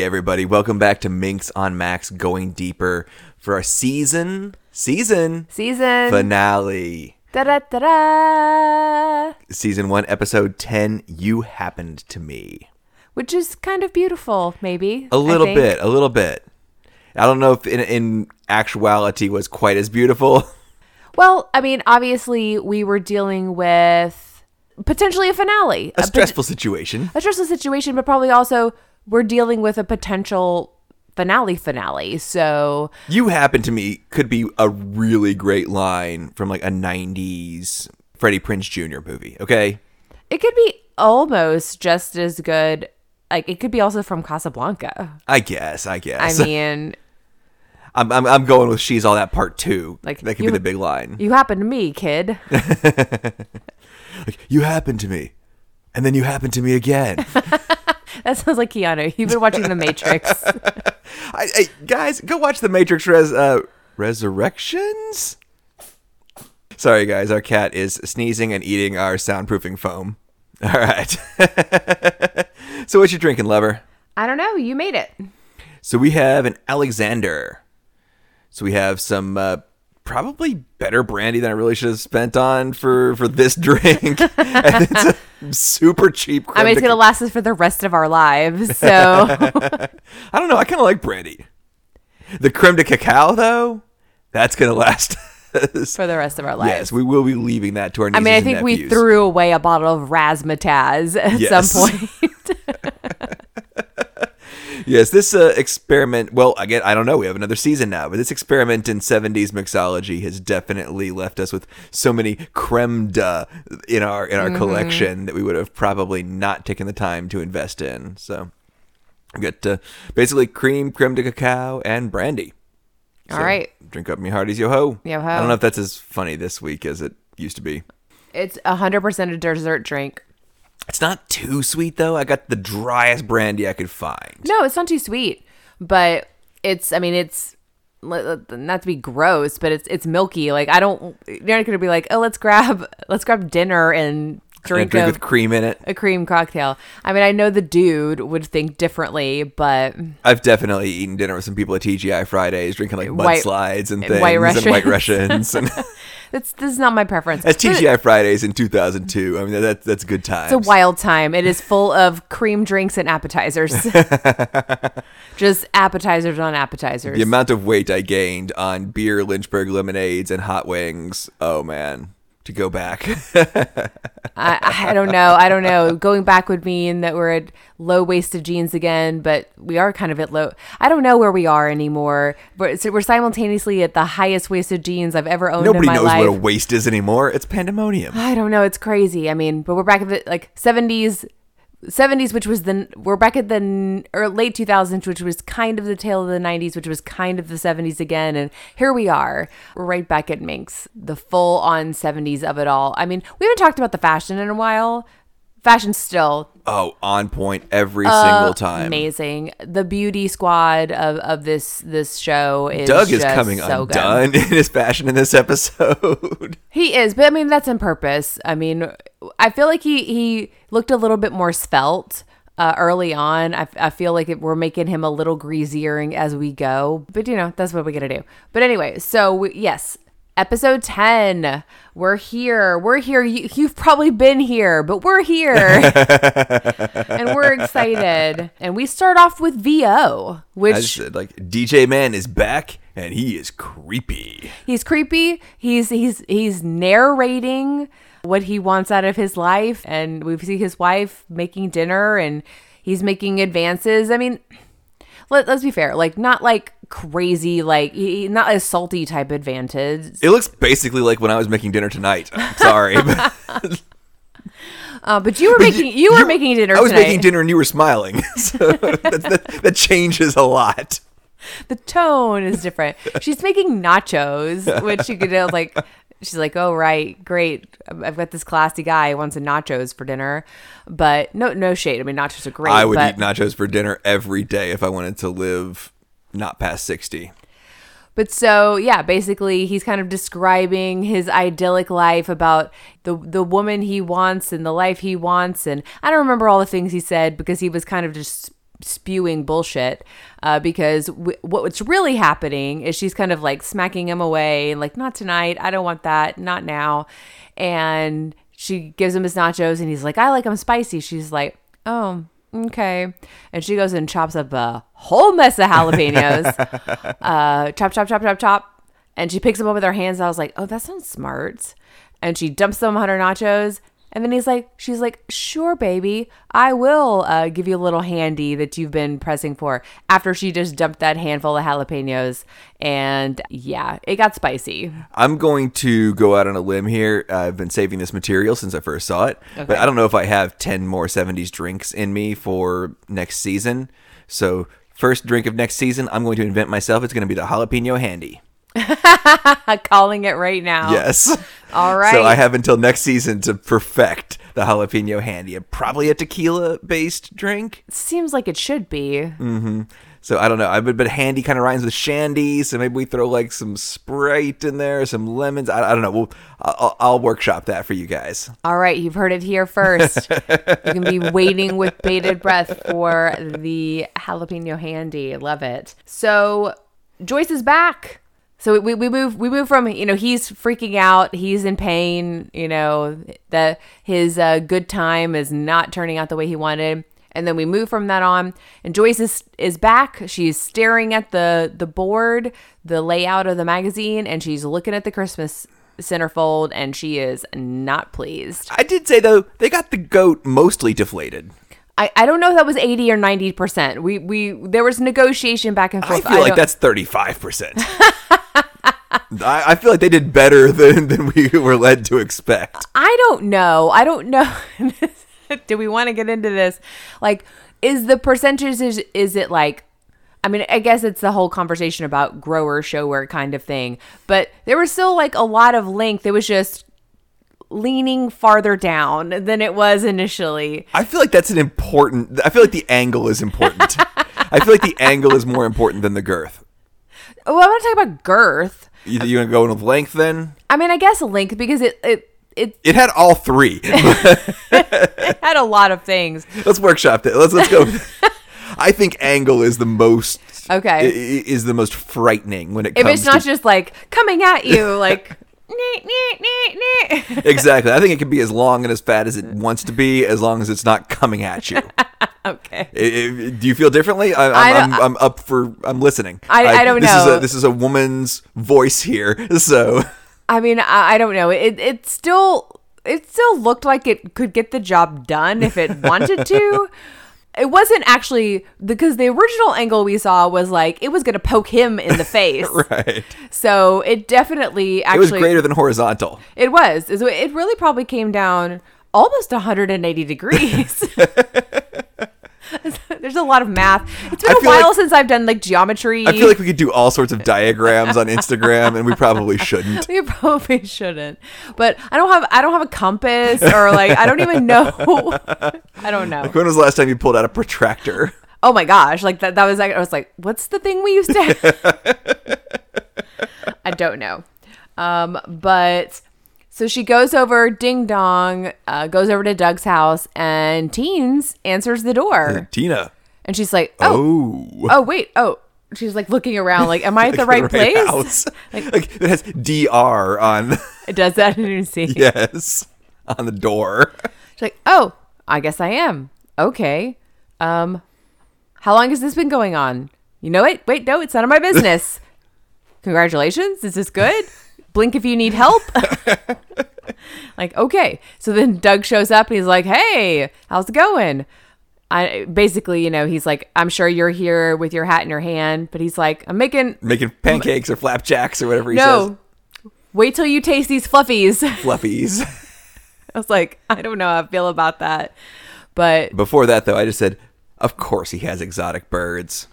Hey, everybody. Welcome back to Minx on Max Going Deeper for our season, season Season. finale. Da da da da. Season 1, episode 10 You Happened to Me. Which is kind of beautiful, maybe. A little bit, a little bit. I don't know if in, in actuality was quite as beautiful. Well, I mean, obviously, we were dealing with potentially a finale, A pot- stressful situation. a stressful situation, but probably also we're dealing with a potential finale finale. So You Happen to Me could be a really great line from like a 90s Freddie Prinze Jr. movie, okay? it could be almost just as good. Like it could be also from Casablanca. I guess, I guess. I mean, I'm, I'm, I'm going with She's All That Part 2. Like, that could you- be the big line. you happen to me, kid. Like, you happen to me. And then you happen to me again. That sounds like Keanu. You've been watching The Matrix. I, I, guys, go watch The Matrix Res, uh, Resurrections? Sorry, guys. Our cat is sneezing and eating our soundproofing foam. All right. so, what you drinking, lover? I don't know. You made it. So, we have an Alexander. So, we have some uh, probably better brandy than I really should have spent on for, for this drink. and it's a super cheap. I mean, it's gonna last us for the rest of our lives. So I don't know. I kind of like brandy. The creme de cacao, though, that's gonna last. us. for the rest of our lives. yes, we will be leaving that to our. I mean, I think we threw away a bottle of razzmatazz at Yes. some point. Yes, this uh, experiment. Well, again, I don't know. We have another season now, but this experiment in '70s mixology has definitely left us with so many creme de in our in our Mm-hmm. collection that we would have probably not taken the time to invest in. So, we got uh, basically cream, creme de cacao, and brandy. All So, right. Drink up me hearties, yo ho. Yo ho. I don't know if that's as funny this week as it used to be. It's hundred percent a dessert drink. It's not too sweet though. I got the driest brandy I could find. No, it's not too sweet, but it's. I mean, it's not to be gross, but it's it's milky. Like I don't. You're not gonna be like, oh, let's grab let's grab dinner and And a drink, drink a, with cream in it. a cream cocktail. I mean, I know the dude would think differently, but I've definitely eaten dinner with some people at TGI Fridays, drinking like White- mudslides and things, White Russians. and White Russians. And that's this is not my preference. at But TGI Fridays in 2002, I mean that's that's good time. It's a wild time. It is full of cream drinks and appetizers. Just appetizers on appetizers. the amount of weight I gained on beer, Lynchburg lemonades, and hot wings. Oh man, to go back. I, I don't know. I don't know. Going back would mean that we're at low waisted jeans again, but we are kind of at low. I don't know where we are anymore. We're, so we're simultaneously at the highest waisted jeans I've ever owned Nobody in my knows life. what a waist is anymore. It's pandemonium. I don't know. It's crazy. I mean, but we're back at the like 70s, 70s, which was the we're back at the or late 2000s, which was kind of the tail of the 90s, which was kind of the 70s again, and here we are. We're right back at Minx, the full on 70s of it all. I mean, we haven't talked about the fashion in a while. Fashion still Oh, on point every single time. amazing. The beauty squad of, of this this show is Doug is coming so good. undone in his fashion in this episode. He is, but I mean that's on purpose. I mean, I feel like he he looked a little bit more svelte uh, early on. I, I feel like it, we're making him a little greasier as we go, but you know that's what we gotta do. But anyway, so we, yes. Episode 10. We're here. We're here. You, you've probably been here, but we're here. and we're excited. And we start off with VO, which I said like DJ Man is back and he is creepy. He's creepy. He's he's he's narrating what he wants out of his life, and we see his wife making dinner, and he's making advances. I mean, let, let's be fair, like not like crazy, like he, not a salty type advantage. It looks basically like when I was making dinner tonight. I'm sorry. but Uh, but you were making you were making dinner. I was tonight. making dinner and you were smiling. So that, that, that changes a lot. the tone is different. She's making nachos, which you could tell, like, she's like, oh, right, great. I've got this classy guy who wants a nachos for dinner. But no, no shade. I mean, nachos are great. I would but, eat nachos for dinner every day if I wanted to live not past 60. But so yeah, basically he's kind of describing his idyllic life about the the woman he wants and the life he wants and I don't remember all the things he said because he was kind of just spewing bullshit uh, because w- what's really happening is she's kind of like smacking him away and like not tonight. I don't want that. Not now. And she gives him his nachos and he's like i like them spicy. She's like oh okay. And she goes and chops up a whole mess of jalapenos. Uh, chop chop chop chop chop. And she picks them up with her hands. I was like oh that sounds smart. And she dumps them on her nachos and then he's like, she's like, sure, baby, I will uh, give you a little handy that you've been pressing for. After she just dumped that handful of jalapenos, and yeah, it got spicy. I'm going to go out on a limb here. I've been saving this material since I first saw it, but I don't know if I have 10 more 70s drinks in me for next season. So, first drink of next season, I'm going to invent myself. It's going to be the jalapeno handy. Calling it right now. Yes. All right. So I have until next season to perfect the jalapeno handy. Probably a tequila based drink. Seems like it should be. Mm-hmm. So I don't know. I but, but handy kind of rhymes with shandy. So maybe we throw like some Sprite in there, some lemons. I, I don't know. We'll I'll, I'll workshop that for you guys. All right, you've heard it here first. you can be waiting with bated breath for the jalapeno handy. Love it. So Joyce is back. So we, we move we move from you know he's freaking out he's in pain you know that his uh, good time is not turning out the way he wanted. And then we move from that on and Joyce is is back. She's staring at the the board the layout of the magazine and she's looking at the Christmas centerfold and she is not pleased. I did say though they got the goat mostly deflated. I, I don't know if that was 80 or 90 percent we we there was negotiation back and forth. I feel like that's thirty five percent. I I feel like they did better than, than we were led to expect. I don't know. I don't know. Do we want to get into this? Like, is the percentage is, is it like? I mean, I guess it's the whole conversation about grower shower kind of thing. But there was still like a lot of length. It was just leaning farther down than it was initially. I feel like that's an important. I feel like the angle is important. I feel like the angle is more important than the girth. Oh, I'm to talk about girth. You, you gonna go with length then? I mean, I guess length because it it it It had all three. had a lot of things. let's workshop it. Let's let's go. I think angle is the most Okay. i- i- is the most frightening when it If comes it's not to just like coming at you, like. exactly. I think it can be as long and as fat as it wants to be, as long as it's not coming at you. okay. I- I- do you feel differently? I, I I'm, I'm, I'm up for. I'm listening. I- I don't this Is know. a, this is a woman's voice here, so I mean, I, I don't know. It it still it still looked like it could get the job done if it wanted to. It wasn't actually because the original angle we saw was like it was going to poke him in the face. right. So it definitely It actually was greater than horizontal. It was. It really probably came down almost 180 degrees. There's a lot of math. It's been I a while like- since I've done like geometry. I feel like we could do all sorts of diagrams on Instagram, and we probably shouldn't. We probably shouldn't. But I don't have I don't have a compass or like I don't even know. I don't know. When was the last time you pulled out a protractor? Oh my gosh, like that that was like I was like, what's the thing we used to have? I don't know. Um but so she goes over ding dong, uh, goes over to Doug's house and Teens answers the door. Tina. And she's like, "Oh, Oh. oh wait. Oh." She's like looking around like, "Am I at the right, place?" house. Like, it has DR on. It does that and you see. yes. On the door. She's like, "Oh, I guess I am. Okay. Um, how long has this been going on? You know it. Wait, no, it's none of my business. Congratulations. Is this good? Blink if you need help." like, okay. So then Doug shows up and he's like, "Hey, how's it going?" I basically, you know, he's like, "I'm sure you're here with your hat in your hand," but he's like, "I'm making Making pancakes or flapjacks or whatever he no." Wait till you taste these fluffies. Fluffies. I was like, I don't know how I feel about that. But Before that, though, I just said, of course he has exotic birds.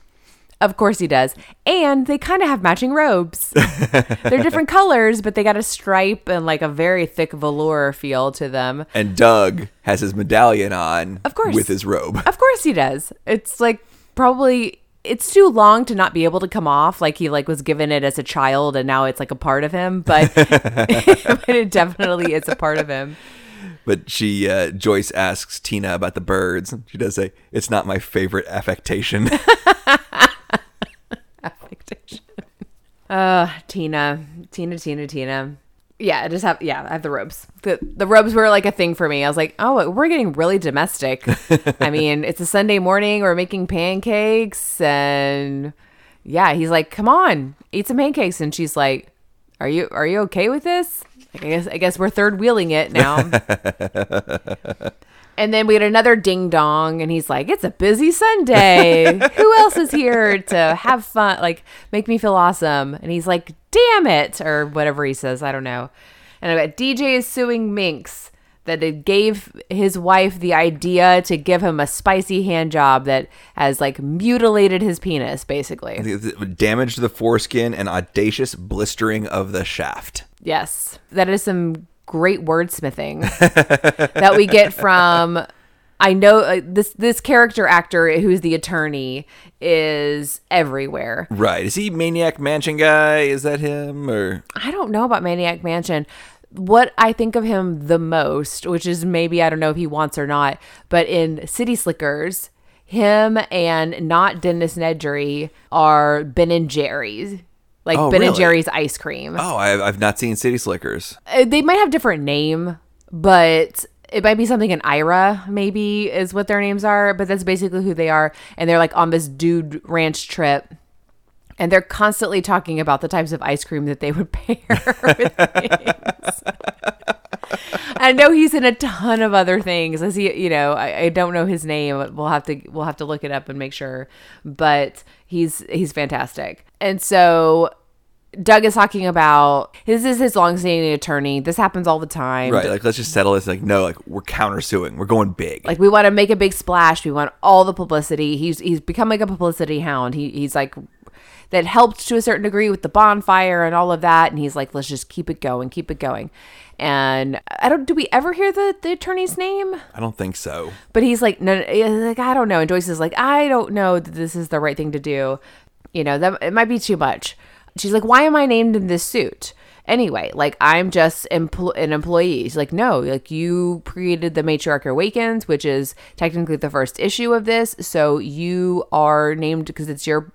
Of course he does. And they kind of have matching robes. They're different colors, but they got a stripe and like a very thick velour feel to them. And Doug has his medallion on. Of course. With his robe. Of course he does. It's like probably it's too long to not be able to come off like he like was given it as a child and now it's like a part of him, but but it definitely is a part of him. But she, uh, Joyce asks Tina about the birds. She does say, "It's not my favorite affectation." Affectation. Uh, Tina, Tina, Tina, Tina. Yeah, I just have yeah, I have the robes. The the robes were like a thing for me. I was like, oh, we're getting really domestic. I mean, it's a Sunday morning. We're making pancakes, and yeah, he's like, come on, eat some pancakes, and she's like, are you are you okay with this? Like, I guess I guess we're third wheeling it now. And then we had another ding dong, and he's like, It's a busy Sunday. Who else is here to have fun? Like, make me feel awesome. And he's like, Damn it. Or whatever he says. I don't know. And I bet DJ is suing Minx that it gave his wife the idea to give him a spicy hand job that has like mutilated his penis, basically. Damage to the foreskin and audacious blistering of the shaft. Yes. That is some great wordsmithing that we get from I know uh, this this character actor who's the attorney is everywhere. Right. Is he Maniac Mansion guy? Is that him or I don't know about Maniac Mansion. What I think of him the most, which is maybe I don't know if he wants or not, but in City Slickers, him and not Dennis Nedry are Ben and Jerry's like Oh, Ben and? Jerry's ice cream. Oh, I, I've not seen City Slickers. Uh, they might have different name, but it might be something in Ira, maybe is what their names are. But that's basically who they are, and they're like on this dude ranch trip, and they're constantly talking about the types of ice cream that they would pair with things. I know he's in a ton of other things. I see, you know, I, I don't know his name. We'll have to we'll have to look it up and make sure. But he's he's fantastic. And so Doug is talking about this is his long-standing attorney. This happens all the time. Right. Like, let's just settle this. Like, no, like, we're countersuing. We're going big. Like we want to make a big splash. We want all the publicity. He's he's become like a publicity hound. He he's like that helped to a certain degree with the bonfire and all of that. And he's like, let's just keep it going, keep it going. And I don't. Do we ever hear the the attorney's name? I don't think so. But he's like, no, like I don't know. And Joyce is like, I don't know that this is the right thing to do. You know, that it might be too much. She's like, why am I named in this suit? Anyway, like I'm just empl- an employee. She's like, no, like you created the Matriarch Awakens, which is technically the first issue of this. So you are named because it's your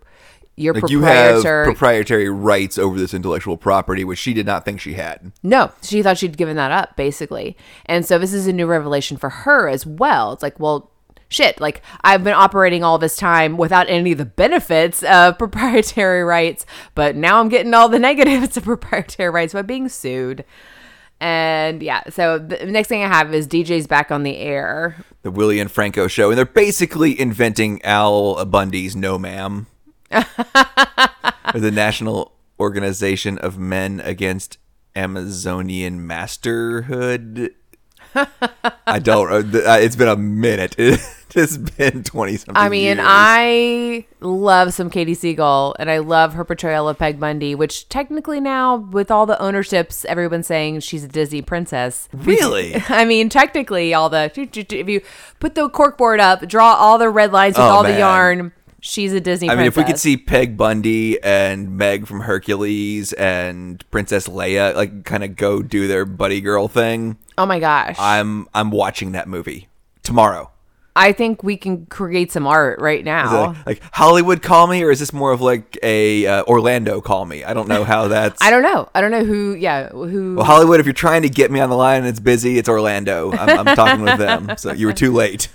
your Like, you have proprietary rights over this intellectual property, which she did not think she had. No, she thought she'd given that up, basically. And so this is a new revelation for her as well. It's like, well, shit, like I've been operating all this time without any of the benefits of proprietary rights, but now I'm getting all the negatives of proprietary rights by being sued. And yeah, so the next thing I have is DJ's back on the air. The Willie and Franco show, and they're basically inventing Al Bundy's No Ma'am. Or the National Organization of Men Against Amazonian Masterhood. I don't. Uh, It's been a minute. It's been 20 something I mean, years. I love some Katey Sagal and I love her portrayal of Peg Bundy, which technically now, with all the ownerships, everyone's saying she's a Disney princess. Really? I mean, technically, all the if you put the corkboard up, draw all the red lines with Oh, all the yarn, she's a Disney. I mean, if we could see Peg Bundy and Meg from Hercules and Princess Leia like kind of go do their buddy girl thing, oh my gosh, I'm I'm watching that movie tomorrow. I think we can create some art right now. like, like Hollywood call me, or is this more of like a uh, Orlando call me? I don't know how that's. I don't know. I don't know who. Yeah, who. well, Hollywood, if you're trying to get me on the line and it's busy, it's Orlando. I'm, I'm talking with them, so you were too late.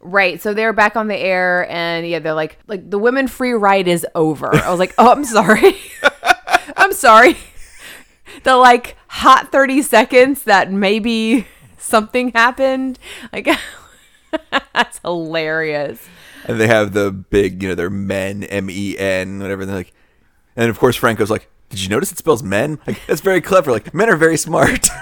Right. So they're back on the air and yeah, they're like like the women free ride is over. I was like, "Oh, I'm sorry." I'm sorry. The like hot 30 seconds that maybe something happened. Like that's hilarious. And they have the big, you know, they're men, M E N, whatever. And they're like, and of course Franco's like, "Did you notice it spells men? Like that's very clever. Like men are very smart."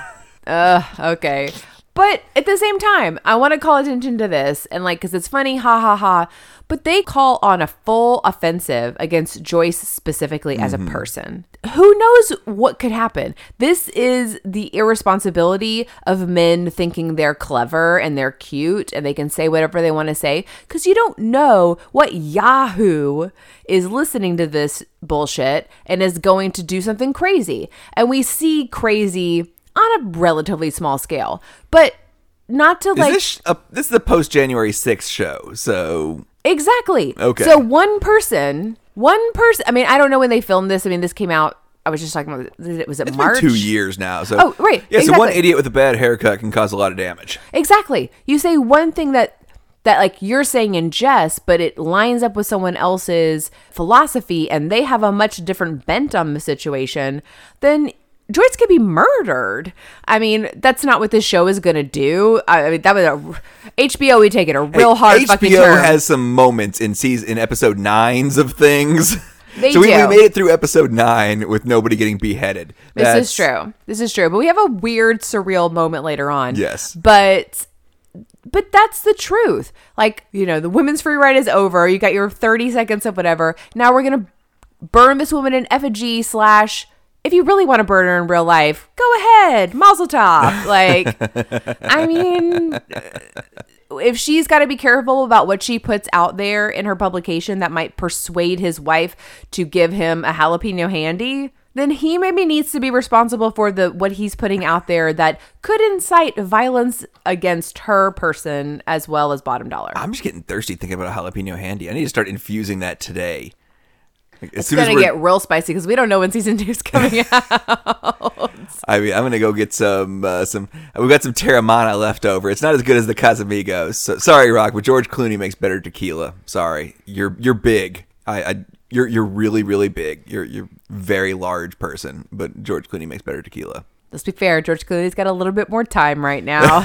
Uh, okay. But at the same time, I want to call attention to this and like, because it's funny, ha ha ha. But they call on a full offensive against Joyce specifically as a mm-hmm. person. Who knows what could happen? This is the irresponsibility of men thinking they're clever and they're cute and they can say whatever they want to say because you don't know what Yahoo is listening to this bullshit and is going to do something crazy. And we see crazy on a relatively small scale, but not to Is like this a, this is a post January 6th show, so exactly. Okay. So one person, one person. I mean, I don't know when they filmed this. I mean, this came out. I was just talking about. It was it it's March? been two years now. So Oh, right, yeah. So one idiot with a bad haircut can cause a lot of damage. Exactly. You say one thing that that like you're saying in jest, but it lines up with someone else's philosophy and they have a much different bent on the situation, then Joyce could be murdered. I mean, that's not what this show is going to do. I I mean, that was a HBO. We take it a real Hey, hard HBO fucking has some moments in season in episode nines of things. They so we, we made it through episode nine with nobody getting beheaded. This is true. This is true. But we have a weird, surreal moment later on. Yes. But but that's the truth. Like, you know, the women's free ride is over. You got your 30 seconds of whatever. Now we're gonna burn this woman in effigy slash if you really want to burn her in real life, go ahead. Mazel tov. Like, I mean, if she's got to be careful about what she puts out there in her publication that might persuade his wife to give him a jalapeno handy, then he maybe needs to be responsible for the what he's putting out there that could incite violence against her person as well as bottom dollar. I'm just getting thirsty thinking about a jalapeno handy. I need to start infusing that today. Like, It's gonna get real spicy because we don't know when season two is coming out. I mean, I'm gonna go get some uh, some. We got some Teremana left over. It's not as good as the Casamigos. So, sorry, Rock, but George Clooney makes better tequila. Sorry, you're you're big. I, I you're you're really really big. You're you're very large person, but George Clooney makes better tequila. Let's be fair, George Clooney's got a little bit more time right now.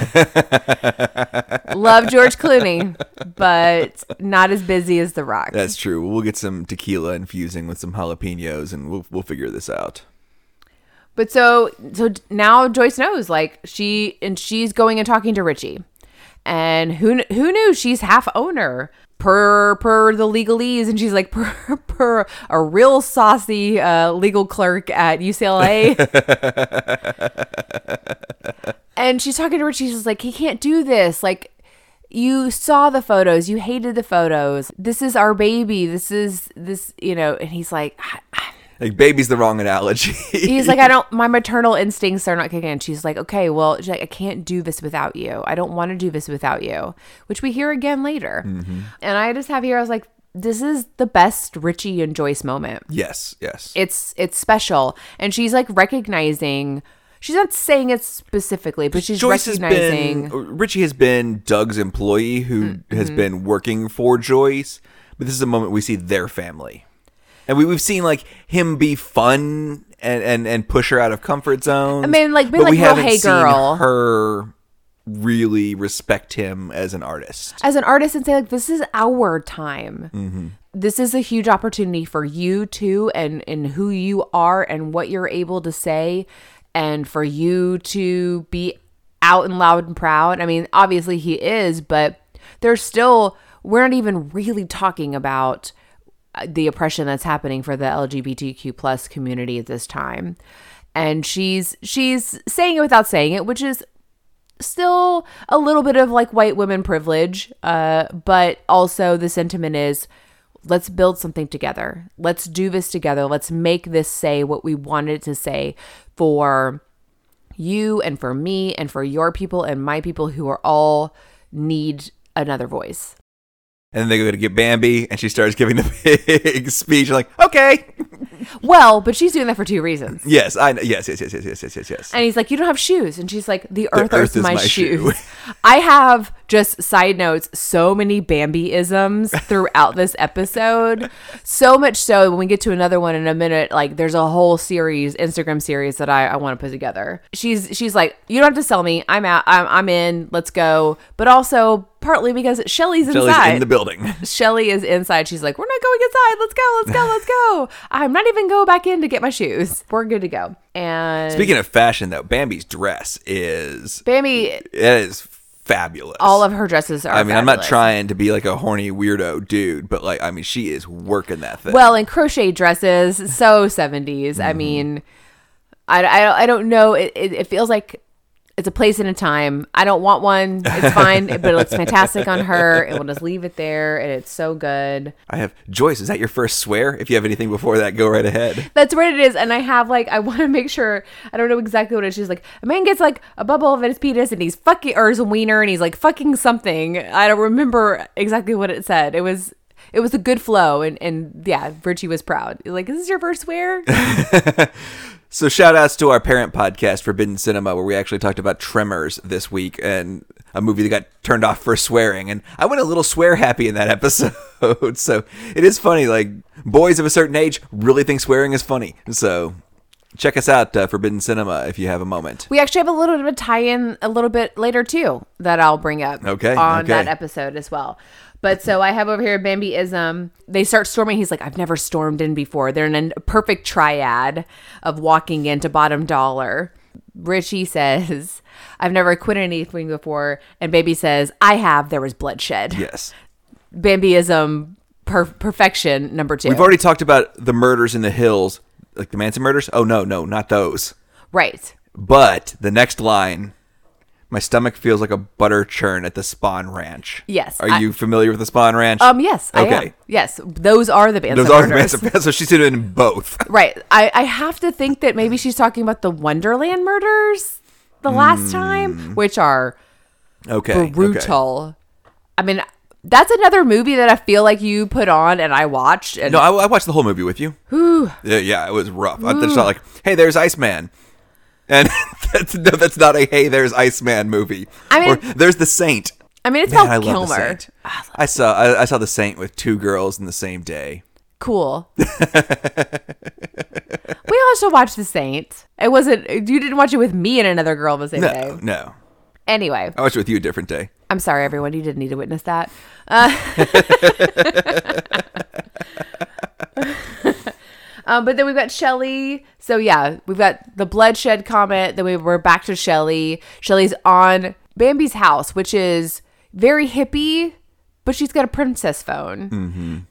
Love George Clooney, but not as busy as The Rock. That's true. We'll get some tequila infusing with some jalapenos, and we'll we'll figure this out. But so so now Joyce knows like she and she's going and talking to Richie. And who who knew? She's half owner per per the legalese. And she's like per per a real saucy uh, legal clerk at UCLA. and she's talking to Richie she's like he can't do this. Like you saw the photos. You hated the photos. This is our baby. This is this you know and he's like "I- I- Like baby's the wrong analogy. he's like, I don't, my maternal instincts are not kicking in. She's like, okay, well, she's like, I can't do this without you. I don't want to do this without you, which we hear again later. And I just have here, I was like, this is the best Richie and Joyce moment. yes, yes. It's, it's special. And she's like recognizing, she's not saying it specifically, but she's Joyce has recognizing. been Richie has been Doug's employee who Mm-hmm. has been working for Joyce, but this is a moment we see their family, and we we've seen like him be fun and and and push her out of comfort zones. I mean, like, be but like, we "Well, haven't hey, seen girl." her really respect him as an artist. as an artist and say like this is our time Mm-hmm. this is a huge opportunity for you too and and who you are and what you're able to say and for you to be out and loud and proud i mean obviously he is but there's still we're not even really talking about the oppression that's happening for the lgbtq plus community at this time. And she's she's saying it without saying it which is still a little bit of like white women privilege uh but also the sentiment is let's build something together. Let's do this together. Let's make this say what we wanted it to say for you and for me and for your people and my people who are all need another voice And then they go to get Bambi, and she starts giving the big speech. Like, okay, well but she's doing that for two reasons yes, I know. Yes, yes, yes, yes, yes, yes, yes, yes. And he's like, You don't have shoes. And she's like, The earth, earth is, my, my shoe. I have just side notes, so many Bambi isms throughout this episode. So much so when we get to another one in a minute, like there's a whole series, Instagram series that I, I want to put together. She's she's like, You don't have to sell me. I'm out. I'm, I'm in. Let's go. But also partly because Shelly's inside. Shelly's in the building. Shelly is inside. She's like, We're not going inside. Let's go. Let's go. Let's go. I'm not even going back in to get my shoes. We're good to go. And Speaking of fashion, though, Bambi's dress is Bambi, it is fabulous. all of her dresses are. I mean, I'm not trying to be like a horny weirdo dude, but like, I mean, she is working that thing. Well, in crochet dresses, so 70s. Mm-hmm. I mean, I, I, I don't know. It, it, it feels like It's a place and a time. I don't want one. It's fine, but it looks fantastic on her. And we'll just leave it there, and it's so good. I have Joyce. Is that your first swear? If you have anything before that, go right ahead. That's what it is. And I have like I want to make sure I don't know exactly what it is. She's like a man gets like a bubble of his penis and he's fucking or his wiener and he's like fucking something. I don't remember exactly what it said. It was it was a good flow and and yeah, Richie was proud. Like, is this your first swear? So shout outs to our parent podcast, Forbidden Cinema, where we actually talked about Tremors this week and a movie that got turned off for swearing. And I went a little swear happy in that episode. so it is funny. Like boys of a certain age really think swearing is funny. So check us out, uh, Forbidden Cinema, if you have a moment. We actually have a little bit of a tie-in a little bit later too that I'll bring up Okay, on okay. that episode as well. But so I have over here Bambiism. Um, they start storming. He's like, I've never stormed in before. They're in a perfect triad of walking into bottom dollar. Richie says, I've never quit anything before. And Baby says, I have. There was bloodshed. Yes. Bambiism per- perfection number two. We've already talked about the murders in the hills, like the Manson murders. Oh, no, no, not those. right. But the next line, my stomach feels like a butter churn at the Spahn Ranch. Yes, Are I- you familiar with the Spahn Ranch? Um. Yes. I am. Okay. Yes. Those are the Manson Those are the murders. Manson. So she's in both. Right. I, I have to think that maybe she's talking about the Wonderland murders the last time, which are Okay. okay. brutal. I mean, that's another movie that I feel like you put on and I watched. And No, I, I watched the whole movie with you. Yeah, yeah, it was rough. It's not like, hey, there's Iceman. And that's no, that's not a hey, there's Iceman movie. I mean- or there's the Saint. I mean, it's Man, I about the Kilmer. Saint. I saw I, I saw the Saint with two girls in the same day. Cool. we also watched The Saint. It wasn't, you didn't watch it with me and another girl the same No, day. no, Anyway, I watched it with you a different day. I'm sorry, everyone. You didn't need to witness that. Uh, um, but then we've got Shelly. So yeah, we've got the bloodshed comment. Then we we're back to Shelly. Shelly's on Bambi's house, which is very hippie, but she's got a princess phone.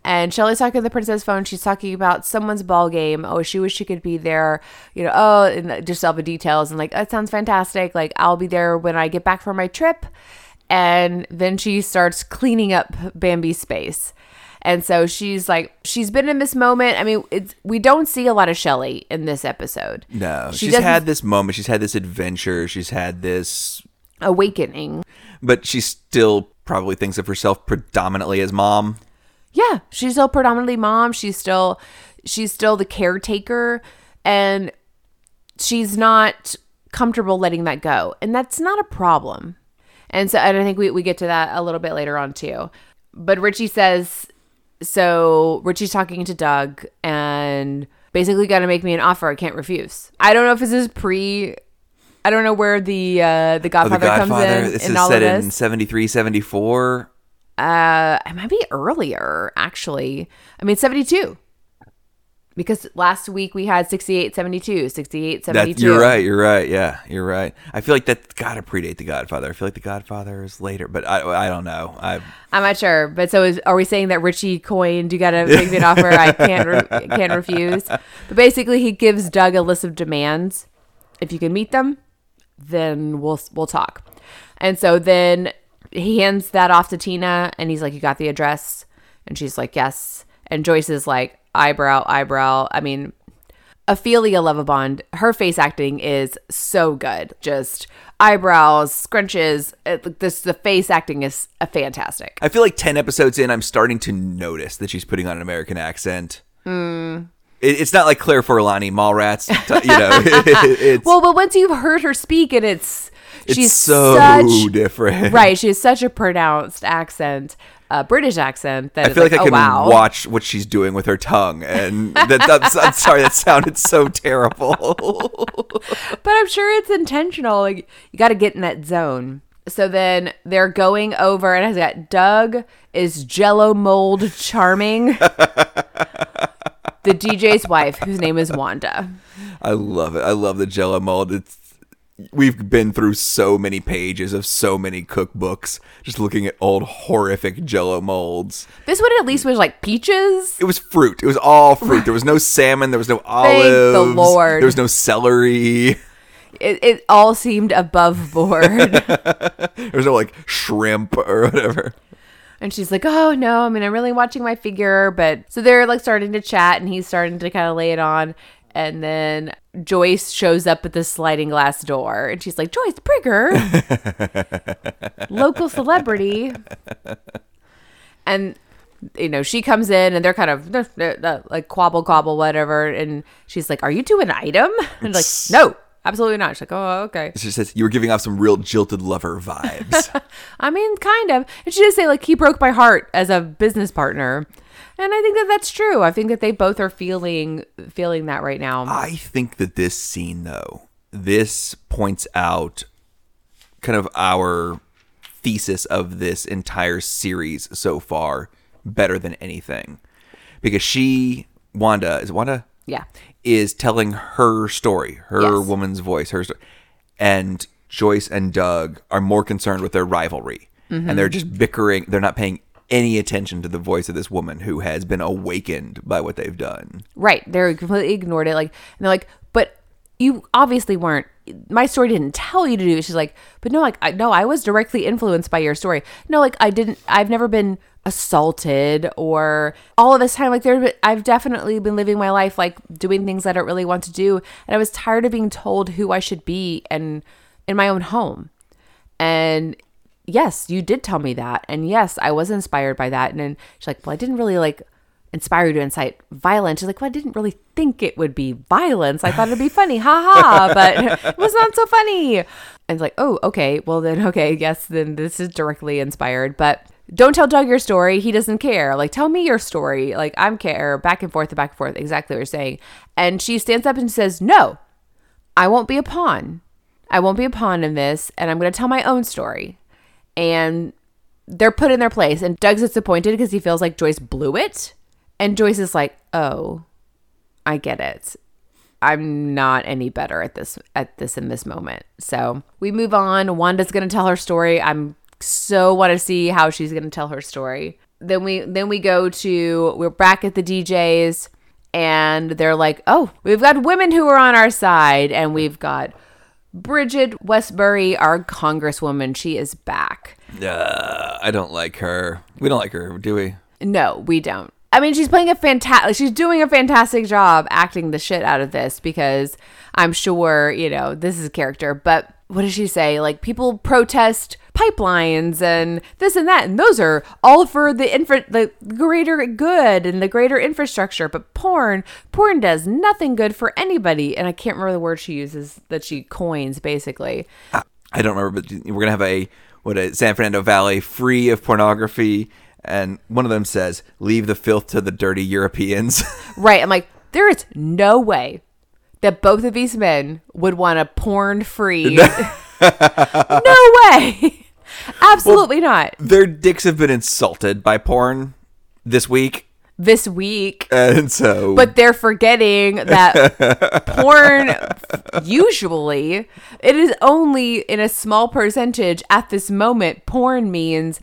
And Shelly's talking to the princess phone. She's talking about someone's ball game. Oh, she wish she could be there. You know, oh, and just all the details. And like, that sounds fantastic. Like, I'll be there when I get back from my trip. And then she starts cleaning up Bambi's space. And so she's like, she's been in this moment. I mean, it's we don't see a lot of Shelly in this episode. No, She she's had this moment. She's had this adventure. She's had this, Awakening. but she still probably thinks of herself predominantly as mom. Yeah, she's still predominantly mom. She's still she's still the caretaker and she's not comfortable letting that go. And that's not a problem. And so and I think we, we get to that a little bit later on too. But Richie says so Richie's talking to Doug and basically got to make me an offer I can't refuse. I don't know if this is pre I don't know where the uh the Oh, Godfather, the Godfather. comes in this in is set in this. 73, 74. Uh, it might be earlier, actually. I mean, 72. Because last week we had 68, 72, 68, 72. That, you're right. You're right. Yeah, you're right. I feel like that's got to predate The Godfather. I feel like The Godfather is later, but I, I don't know. I I'm not sure. But so is, are we saying that Richie coined, you got to make me an offer I can't, re- can't refuse? But basically, he gives Doug a list of demands. If you can meet them, then we'll, we'll talk. And so then he hands that off to Tina and he's like, You got the address? And she's like, Yes. And Joyce is like, Eyebrow, eyebrow. I mean, Ophelia Lovibond, her face acting is so good. Just eyebrows, scrunches. It, this the face acting is fantastic. I feel like ten episodes in, I'm starting to notice that she's putting on an American accent. Hmm. It, it's not like Claire Forlani, Mallrats. You know, it's Well, but once you've heard her speak, and it's, it's she's so such different. right. She has such a pronounced accent, uh, British accent that I feel like, like, I oh can wow. watch what she's doing with her tongue, and that, that's, I'm sorry, that sounded so terrible. but I'm sure it's intentional. Like you got to get in that zone. So then they're going over, and I got Doug is Jello mold charming. the DJ's wife, whose name is Wanda. I love it. I love the Jello mold. It's we've been through so many pages of so many cookbooks, just looking at old horrific Jello molds. This one at least was like peaches. It was fruit. It was all fruit. There was no salmon. There was no olives. the Lord. There was no celery. it, it all seemed above board. there was no like shrimp or whatever. And she's like, "Oh no, I mean, I'm really watching my figure." But so they're like starting to chat, and he's starting to kind of lay it on. And then Joyce shows up at the sliding glass door, and she's like, "Joyce Prigger, local celebrity." And you know, she comes in, and they're kind of like quabble quabble whatever. And she's like, "Are you two an item?" And like, "No, absolutely not." She's like, "Oh, okay." She says you were giving off some real jilted lover vibes. I mean, kind of. And she did say, like, he broke my heart as a business partner. And I think that that's true. I think that they both are feeling feeling that right now. I think that this scene, though, this points out kind of our thesis of this entire series so far better than anything. Because she, Wanda, is it Wanda? Yeah. Is telling her story, her Yes. woman's voice, her story. And Joyce and Doug are more concerned with their rivalry. Mm-hmm. And they're just bickering. They're not paying any attention to the voice of this woman who has been awakened by what they've done. Right. They're completely ignored it. Like, and they're like, but you obviously weren't. My story didn't tell you to do it. She's like, but no, like, I, no, I was directly influenced by your story. No, like, I didn't. I've never been assaulted or all of this time. Like, there, I've definitely been living my life like doing things I don't really want to do, and I was tired of being told who I should be and in my own home. And yes, you did tell me that. And yes, I was inspired by that. And then she's like, well, I didn't really like inspire you to incite violence. She's like, well, I didn't really think it would be violence. I thought it'd be funny. Ha ha. But it was not so funny. And it's like, oh, okay. Well, then, okay. Yes, then this is directly inspired. But don't tell Doug your story. He doesn't care. Like, tell me your story. Like, I'm care. Back and forth and back and forth. Exactly what you're saying. And she stands up and says, no, I won't be a pawn. I won't be a pawn in this, and I'm going to tell my own story. And they're put in their place, and Doug's disappointed because he feels like Joyce blew it. And Joyce is like, "Oh, I get it. I'm not any better at this at this in this moment." So we move on. Wanda's to tell her story. I'm so want to see how she's to tell her story. Then we then we go to we're back at the DJs and they're like, "Oh, we've got women who are on our side and we've got Bridget Westbury, our congresswoman. She is back." Uh, I don't like her. We don't like her, do we? No, we don't. I mean, she's playing a fantastic. She's doing a fantastic job acting the shit out of this because I'm sure you know this is a character. But what does she say? Like people protest pipelines and this and that, and those are all for the infra- the greater good and the greater infrastructure. But porn, porn does nothing good for anybody. And I can't remember the word she uses that she coins basically. I don't remember, but we're gonna have a what a San Fernando Valley free of pornography, and one of them says, "Leave the filth to the dirty Europeans." Right. I'm like, there is no way that both of these men would want a porn free. no way. Absolutely not. Their dicks have been insulted by porn this week, This week. and so But they're forgetting that porn, usually, it is only in a small percentage at this moment. Porn means,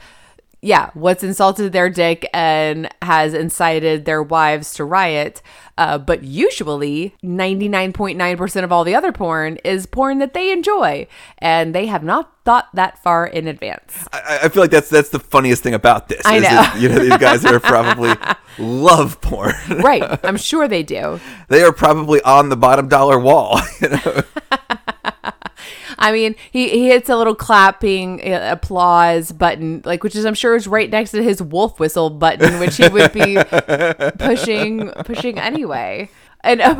yeah, what's insulted their dick and has incited their wives to riot. Uh, but usually, 99.9% of all the other porn is porn that they enjoy. And they have not thought that far in advance. I, I feel like that's that's the funniest thing about this. I is know. that, you know, these guys are probably love porn. Right. I'm sure they do. they are probably on the bottom dollar wall. You know? I mean, he, he hits a little clapping uh, applause button, like which is I'm sure is right next to his wolf whistle button, which he would be pushing pushing anyway. And uh,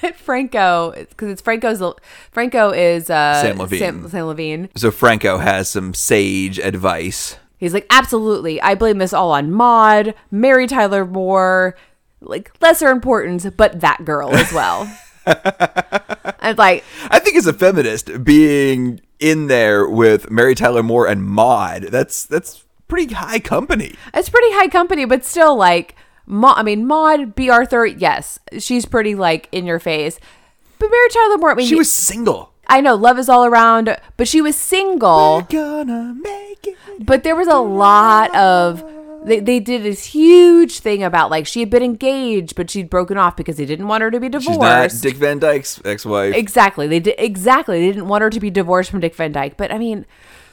but Franco, because it's Franco's Franco is uh, Sam Levine. Sam, Sam Levine. so Franco has some sage advice. He's like, absolutely, I blame this all on Maude, Mary Tyler Moore, like lesser importance, but that girl as well. and like, I think as a feminist, being in there with Mary Tyler Moore and Maude, that's that's pretty high company. It's pretty high company, but still like Ma- I mean Maude Bea Arthur, yes, she's pretty like in your face. But Mary Tyler Moore, I mean, She was single. I know love is all around, but she was single. Gonna make it. But there was a lot of They, they did this huge thing about like she had been engaged, but she'd broken off because they didn't want her to be divorced. She's not Dick Van Dyke's ex-wife. Exactly. They did exactly. They didn't want her to be divorced from Dick Van Dyke. But I mean,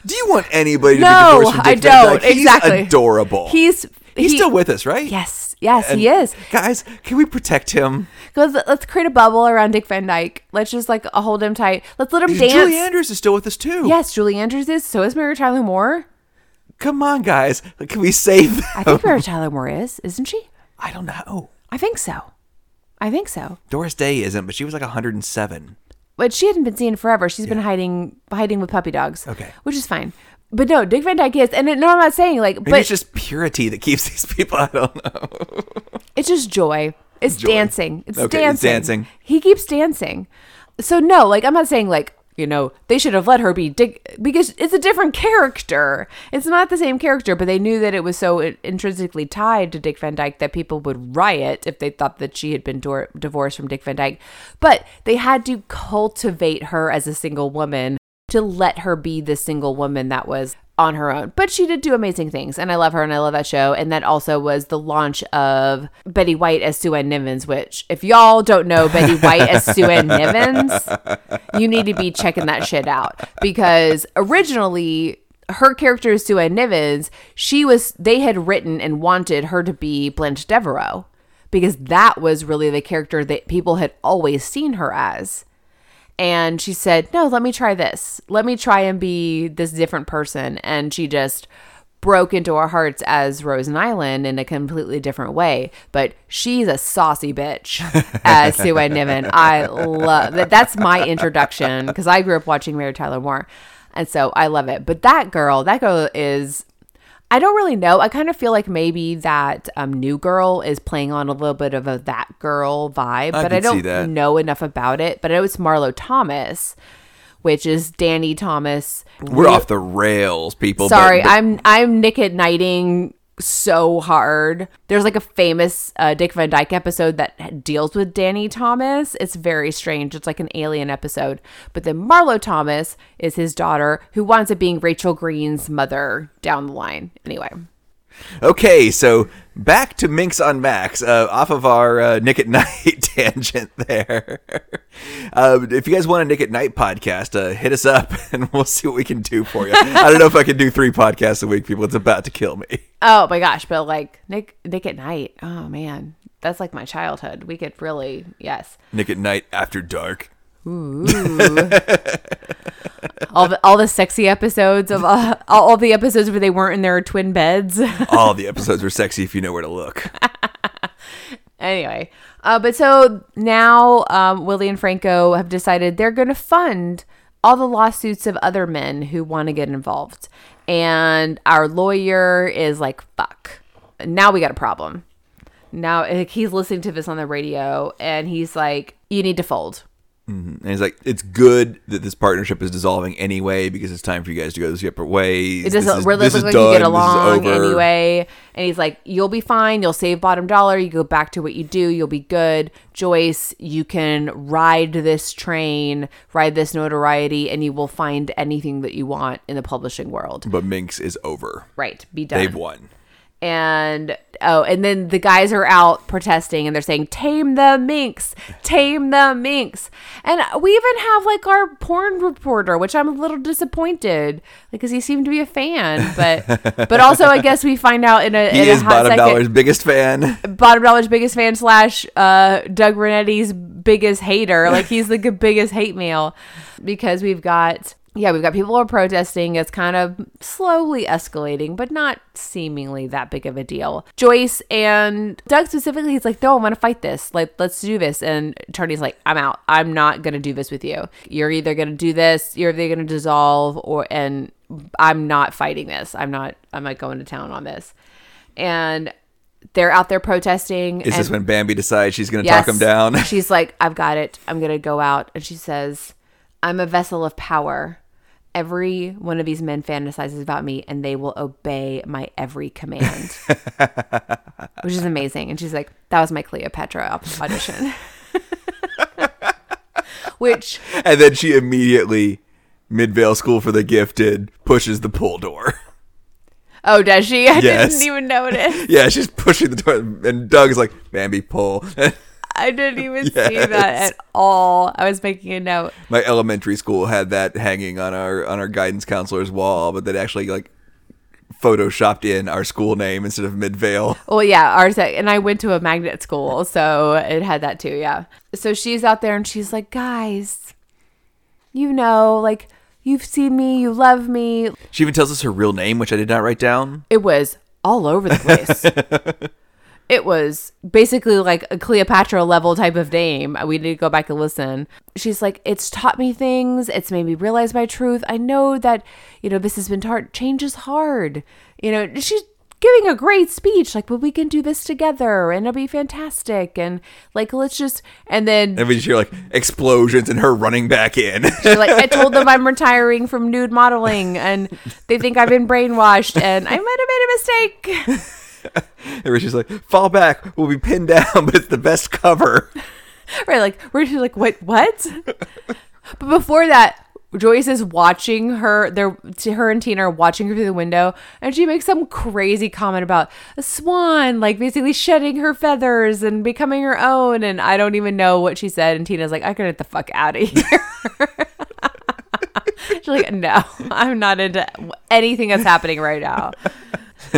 Do you want anybody to be no, divorced from Dick I Van don't. Dyke? He's exactly. adorable. He's He's he- still with us, right? Yes, yes, And he is. Guys, can we protect him? Let's, let's create a bubble around Dick Van Dyke. Let's just like hold him tight. Let's let him dance. Julie Andrews is still with us too. yes, Julie Andrews is. So is Mary Tyler Moore. Come on, guys. Can we save them? I think Mary Tyler Moore is, isn't she? I don't know. I think so. I think so. Doris Day isn't, but she was like 107. But she hadn't been seen forever. She's been hiding hiding with puppy dogs. Okay. Which is fine. But no, Dick Van Dyke is, and no, I'm not saying like, Maybe but it's just purity that keeps these people. I don't know. It's just joy. It's Joy. dancing. It's Okay, dancing. it's dancing. He keeps dancing. So no, like I'm not saying like you know they should have let her be Dick because it's a different character. It's not the same character, but they knew that it was so intrinsically tied to Dick Van Dyke that people would riot if they thought that she had been dor- divorced from Dick Van Dyke. But they had to cultivate her as a single woman to let her be the single woman that was on her own. But she did do amazing things, and I love her and I love that show. And that also was the launch of Betty White as Sue Ann Nivens, which, if y'all don't know Betty White as Sue Ann Nivens, you need to be checking that shit out because originally. Her character is Sue Ann Nivens. She was they had written and wanted her to be Blanche Devereaux because that was really the character that people had always seen her as. And she said, No, let me try this. Let me try and be this different person. And she just broke into our hearts as Rose Nylund in a completely different way. But she's a saucy bitch as uh, Sue Ann Niven. I love that. That's my introduction because I grew up watching Mary Tyler Moore. And so I love it. But that girl, that girl is I don't really know. I kind of feel like maybe that um, new girl is playing on a little bit of a that girl vibe, but I don't know enough about it. But I know it's Marlo Thomas, which is Danny Thomas. We're off the rails, people. but- Sorry, but I'm I'm Nick at Nighting so hard. There's like a famous uh, Dick Van Dyke episode that deals with Danny Thomas. It's very strange. It's like an alien episode. But then Marlo Thomas is his daughter, who winds up being Rachel Green's mother down the line. Anyway. Okay, so back to Minx on Max, uh, off of our uh, Nick at Night tangent there. uh, if you guys want a Nick at Night podcast, uh, hit us up and we'll see what we can do for you. I don't know if I can do three podcasts a week, people. It's about to kill me. Oh my gosh, but like Nick Nick at Night. Oh man. That's like my childhood. We could really yes. Nick at Night after dark. All the all the sexy episodes of uh, all, all the episodes where they weren't in their twin beds. All the episodes were sexy if you know where to look. anyway, uh, but so now um, Willy and Franco have decided they're going to fund all the lawsuits of other men who want to get involved, and our lawyer is like, "Fuck." Now we got a problem. Now like, he's listening to this on the radio, and he's like, "You need to fold." Mm-hmm. And he's like, it's good that this partnership is dissolving anyway because it's time for you guys to go this separate ways. It doesn't This is- really this look is like you done. get This is along anyway. And he's like, You'll be fine. You'll save bottom dollar. You go back to what you do. You'll be good. Joyce, you can ride this train, ride this notoriety, and you will find anything that you want in the publishing world. But Minx is over. Right. Be done. They've won. And oh, and then the guys are out protesting and they're saying, "Tame the Minx, tame the Minx," And we even have like our porn reporter, which I'm a little disappointed because he seemed to be a fan, but but also I guess we find out in a He in is a Bottom second, Dollar's biggest fan. bottom dollar's biggest fan slash uh, Doug Renetti's biggest hater. Like he's the biggest hate mail because we've got yeah we've got people who are protesting. It's kind of slowly escalating, but not seemingly that big of a deal. Joyce and Doug specifically, he's like, no, I'm gonna fight this. Like let's do this. And Attorney's like, I'm out. I'm not gonna do this with you. You're either gonna do this. You're either gonna dissolve or and I'm not fighting this. I'm not. I'm not going to town on this. And they're out there protesting. Is and this when Bambi decides she's going to Yes. talk him down? She's like, I've got it. I'm going to go out. And she says, I'm a vessel of power. Every one of these men fantasizes about me and they will obey my every command, which is amazing. And she's like, that was my Cleopatra audition. which, and then she immediately, Midvale School for the Gifted, pushes the pull door. Oh, does she? I Yes. didn't even notice. Yeah, she's pushing the door, and Doug's like, "Bambi, pull." I didn't even see that at all. I was making a note. My elementary school had that hanging on our on our guidance counselor's wall, but that actually like photoshopped in our school name instead of Midvale. Well, yeah, ours, and I went to a magnet school, so it had that too. Yeah. So she's out there and she's like, guys, you know, like, you've seen me, you love me. She even tells us her real name, which I did not write down. It was all over the place. it was basically like a Cleopatra level type of name. We need to go back and listen. She's like, it's taught me things. It's made me realize my truth. I know that, you know, this has been hard. Change is hard. You know, she's giving a great speech. Like, but we can do this together and it'll be fantastic. And like, let's just, and then And we just hear like explosions and her running back in. She's like, I told them I'm retiring from nude modeling and they think I've been brainwashed and I might have made a mistake. and she's like, "Fall back. We'll be pinned down, but it's the best cover." right like we're just like what what but before that joyce is watching her they're her and tina are watching her through the window and she makes some crazy comment about a swan like basically shedding her feathers and becoming her own and i don't even know what she said and tina's like i gotta get the fuck out of here she's like no i'm not into anything that's happening right now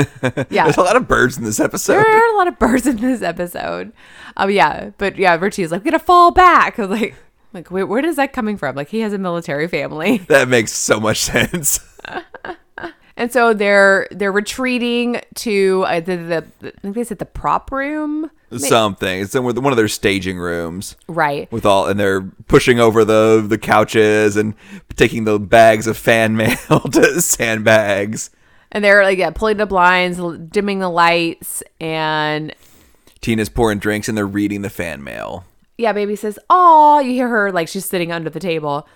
yeah There's a lot of birds in this episode. there are a lot of birds in this episode. Um, yeah, but yeah, Richie's like, we're gonna fall back. I was like, like, wait, where is that coming from? Like, he has a military family, That makes so much sense. and so they're they're retreating to uh, the, the, the I think they said the prop room, Something. It's somewhere one of their staging rooms. right? with all and they're pushing over the the couches and taking the bags of fan mail to sandbags. And they're like, yeah, pulling the blinds, dimming the lights, and Tina's pouring drinks and they're reading the fan mail. yeah, baby says, "Oh," you hear her like she's sitting under the table,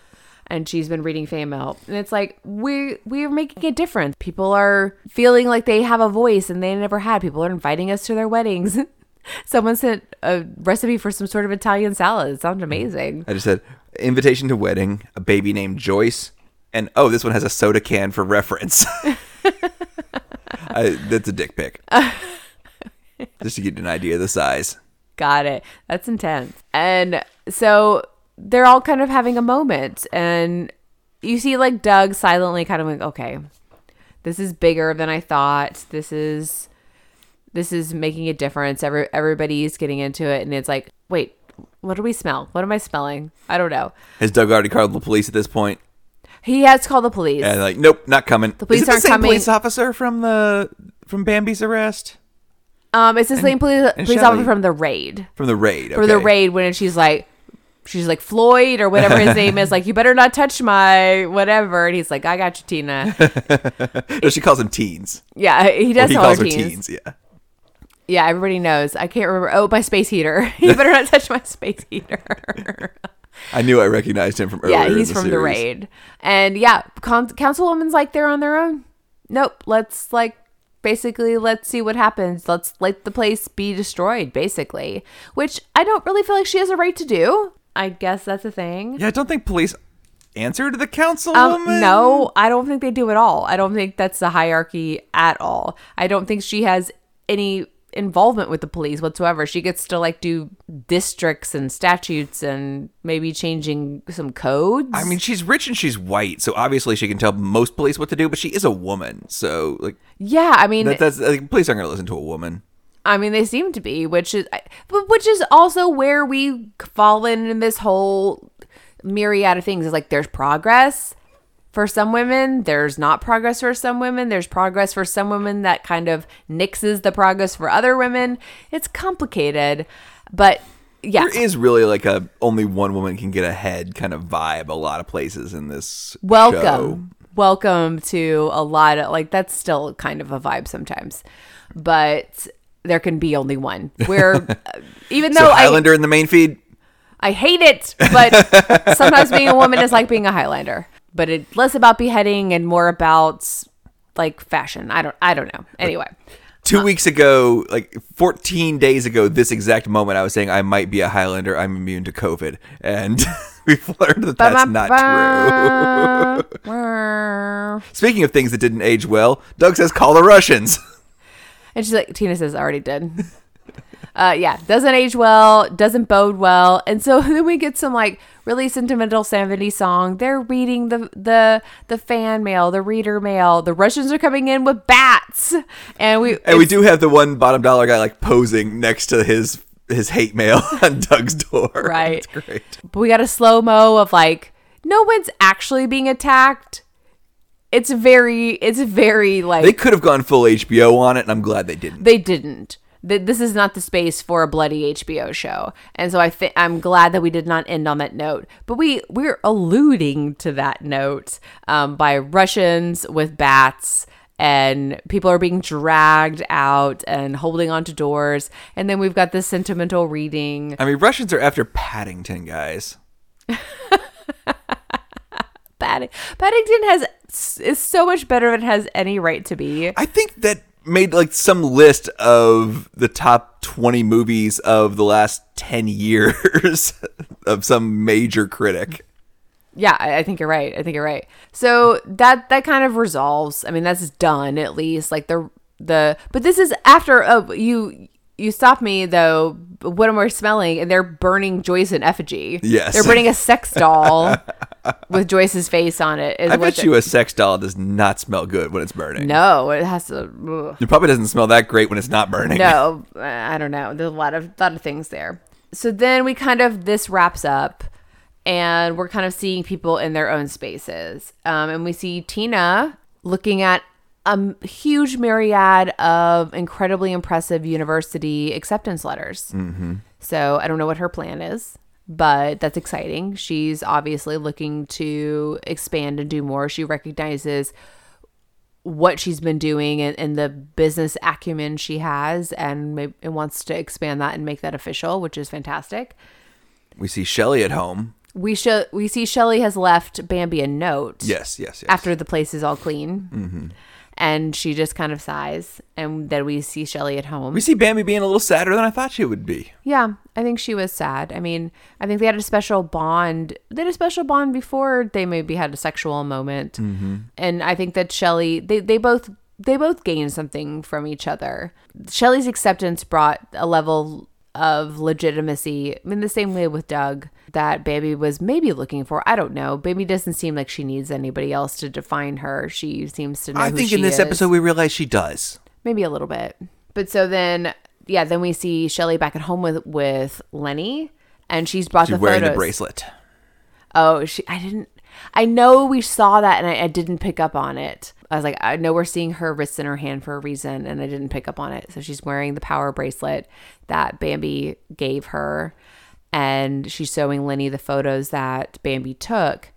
and she's been reading fan mail, and it's like we we're making a difference. People are feeling like they have a voice and they never had. People are inviting us to their weddings. Someone sent a recipe for some sort of Italian salad. It sounds amazing. I just said invitation to wedding, a baby named Joyce, and oh, this one has a soda can for reference. I, that's a dick pic. just to get an idea of the size. Got it. That's intense. And so they're all kind of having a moment, and you see like Doug silently kind of like, okay, this is bigger than I thought. This is this is making a difference. Every everybody's getting into it, and it's like, wait, what do we smell? What am I smelling? I don't know. Has Doug already called the police at this point? He has called the police. And like, nope, not coming. The police Is it aren't the same coming. police officer from the from Bambi's arrest? Um, it's the same police and police Shelly. officer from the raid. From the raid. For the raid when she's like she's like Floyd or whatever his name is, like, you better not touch my whatever. And he's like, I got you, Tina. No, she calls him teens. Yeah, he Or does he call calls her her teens. teens. Yeah. Yeah, everybody knows. I can't remember. Oh, my space heater. you better not touch my space heater. I knew I recognized him from earlier. yeah, he's the from the raid. And yeah, con- councilwoman's like they're on their own. Nope. Let's like basically let's see what happens. Let's let the place be destroyed, basically. Which I don't really feel like she has a right to do. I guess that's a thing. Yeah, I don't think police answer to the Um, councilwoman. no, I don't think they do at all. I don't think that's the hierarchy at all. I don't think she has any involvement with the police whatsoever. She gets to like do districts and statutes and maybe changing some codes. I mean, she's rich and she's white, so obviously she can tell most police what to do. But she is a woman, so like yeah, I mean, that, that's like, police aren't going to listen to a woman. I mean, they seem to be, which is, but which is also where we fall in in this whole myriad of things. Is like there's progress for some women, there's not progress for some women. There's progress for some women that kind of nixes the progress for other women. It's complicated, but yeah, There is really like a only one woman can get ahead kind of vibe. A lot of places in this. welcome show. welcome to a lot of like that's still kind of a vibe sometimes but there can be only one where uh, even So though I, Highlander in the main feed. I hate it but sometimes being a woman is like being a highlander but it's less about beheading and more about like fashion i don't i don't know anyway Two weeks ago, like 14 days ago, this exact moment, I was saying I might be a Highlander. I'm immune to COVID. And we've learned that that's not true. Speaking of things that didn't age well, Doug says call the Russians. And she's like, Tina says, I already did. uh, yeah, doesn't age well, doesn't bode well. And so then we get some like really sentimental 70s song. They're reading the the the fan mail, the reader mail. The Russians are coming in with bats. And we And we do have the one bottom dollar guy like posing next to his his hate mail on Doug's door. Right. That's great. But we got a slow mo of like no one's actually being attacked. It's very it's very like They could have gone full HBO on it, and I'm glad they didn't. they didn't. Th- This is not the space for a bloody HBO show, and so I think I'm glad that we did not end on that note. But we we're alluding to that note um, by Russians with bats, and people are being dragged out and holding onto doors, and then we've got this sentimental reading. I mean, Russians are after Paddington, guys. Padding- Paddington has is so much better than it has any right to be. I think that made like some list of the top 20 movies of the last 10 years of some major critic. Yeah, I think you're right. I think you're right. So that that kind of resolves. I mean, that's done at least. Like the the but this is after oh you you stop me though. What am I smelling? And they're burning Joyce in effigy. Yes. they're burning a sex doll with Joyce's face on it. I bet you a sex doll does not smell good when it's burning. no, it has to. ugh. It probably doesn't smell that great when it's not burning. No, I don't know. There's a lot of lot of things there. So then we kind of this wraps up, and we're kind of seeing people in their own spaces, um, and we see Tina looking at a huge myriad of incredibly impressive university acceptance letters. Mm-hmm. So I don't know what her plan is. But that's exciting. She's obviously looking to expand and do more. She recognizes what she's been doing and, and the business acumen she has and, and wants to expand that and make that official, which is fantastic. We see Shelly at home. We should we see Shelly has left Bambi a note Yes, yes, yes. after the place is all clean. And she just kind of sighs and then we see Shelly at home. we see Bambi being a little sadder than I thought she would be. Yeah, I think she was sad. I mean, I think they had a special bond. They had a special bond before they maybe had a sexual moment, mm-hmm. and I think that Shelly they they both they both gained something from each other. Shelly's acceptance brought a level of legitimacy. in the same way with Doug that Baby was maybe looking for. I don't know. Baby doesn't seem like she needs anybody else to define her. She seems to know. I think in this is episode we realize she does. maybe a little bit. But so then, yeah, then we see Shelly back at home with with Lenny, and she's brought She's the wearing photos. the bracelet. Oh, she. I didn't. I know we saw that, and I, I didn't pick up on it. I was like, I know we're seeing her wrists in her hand for a reason, and I didn't pick up on it. So she's wearing the power bracelet that Bambi gave her, and she's showing Lenny the photos that Bambi took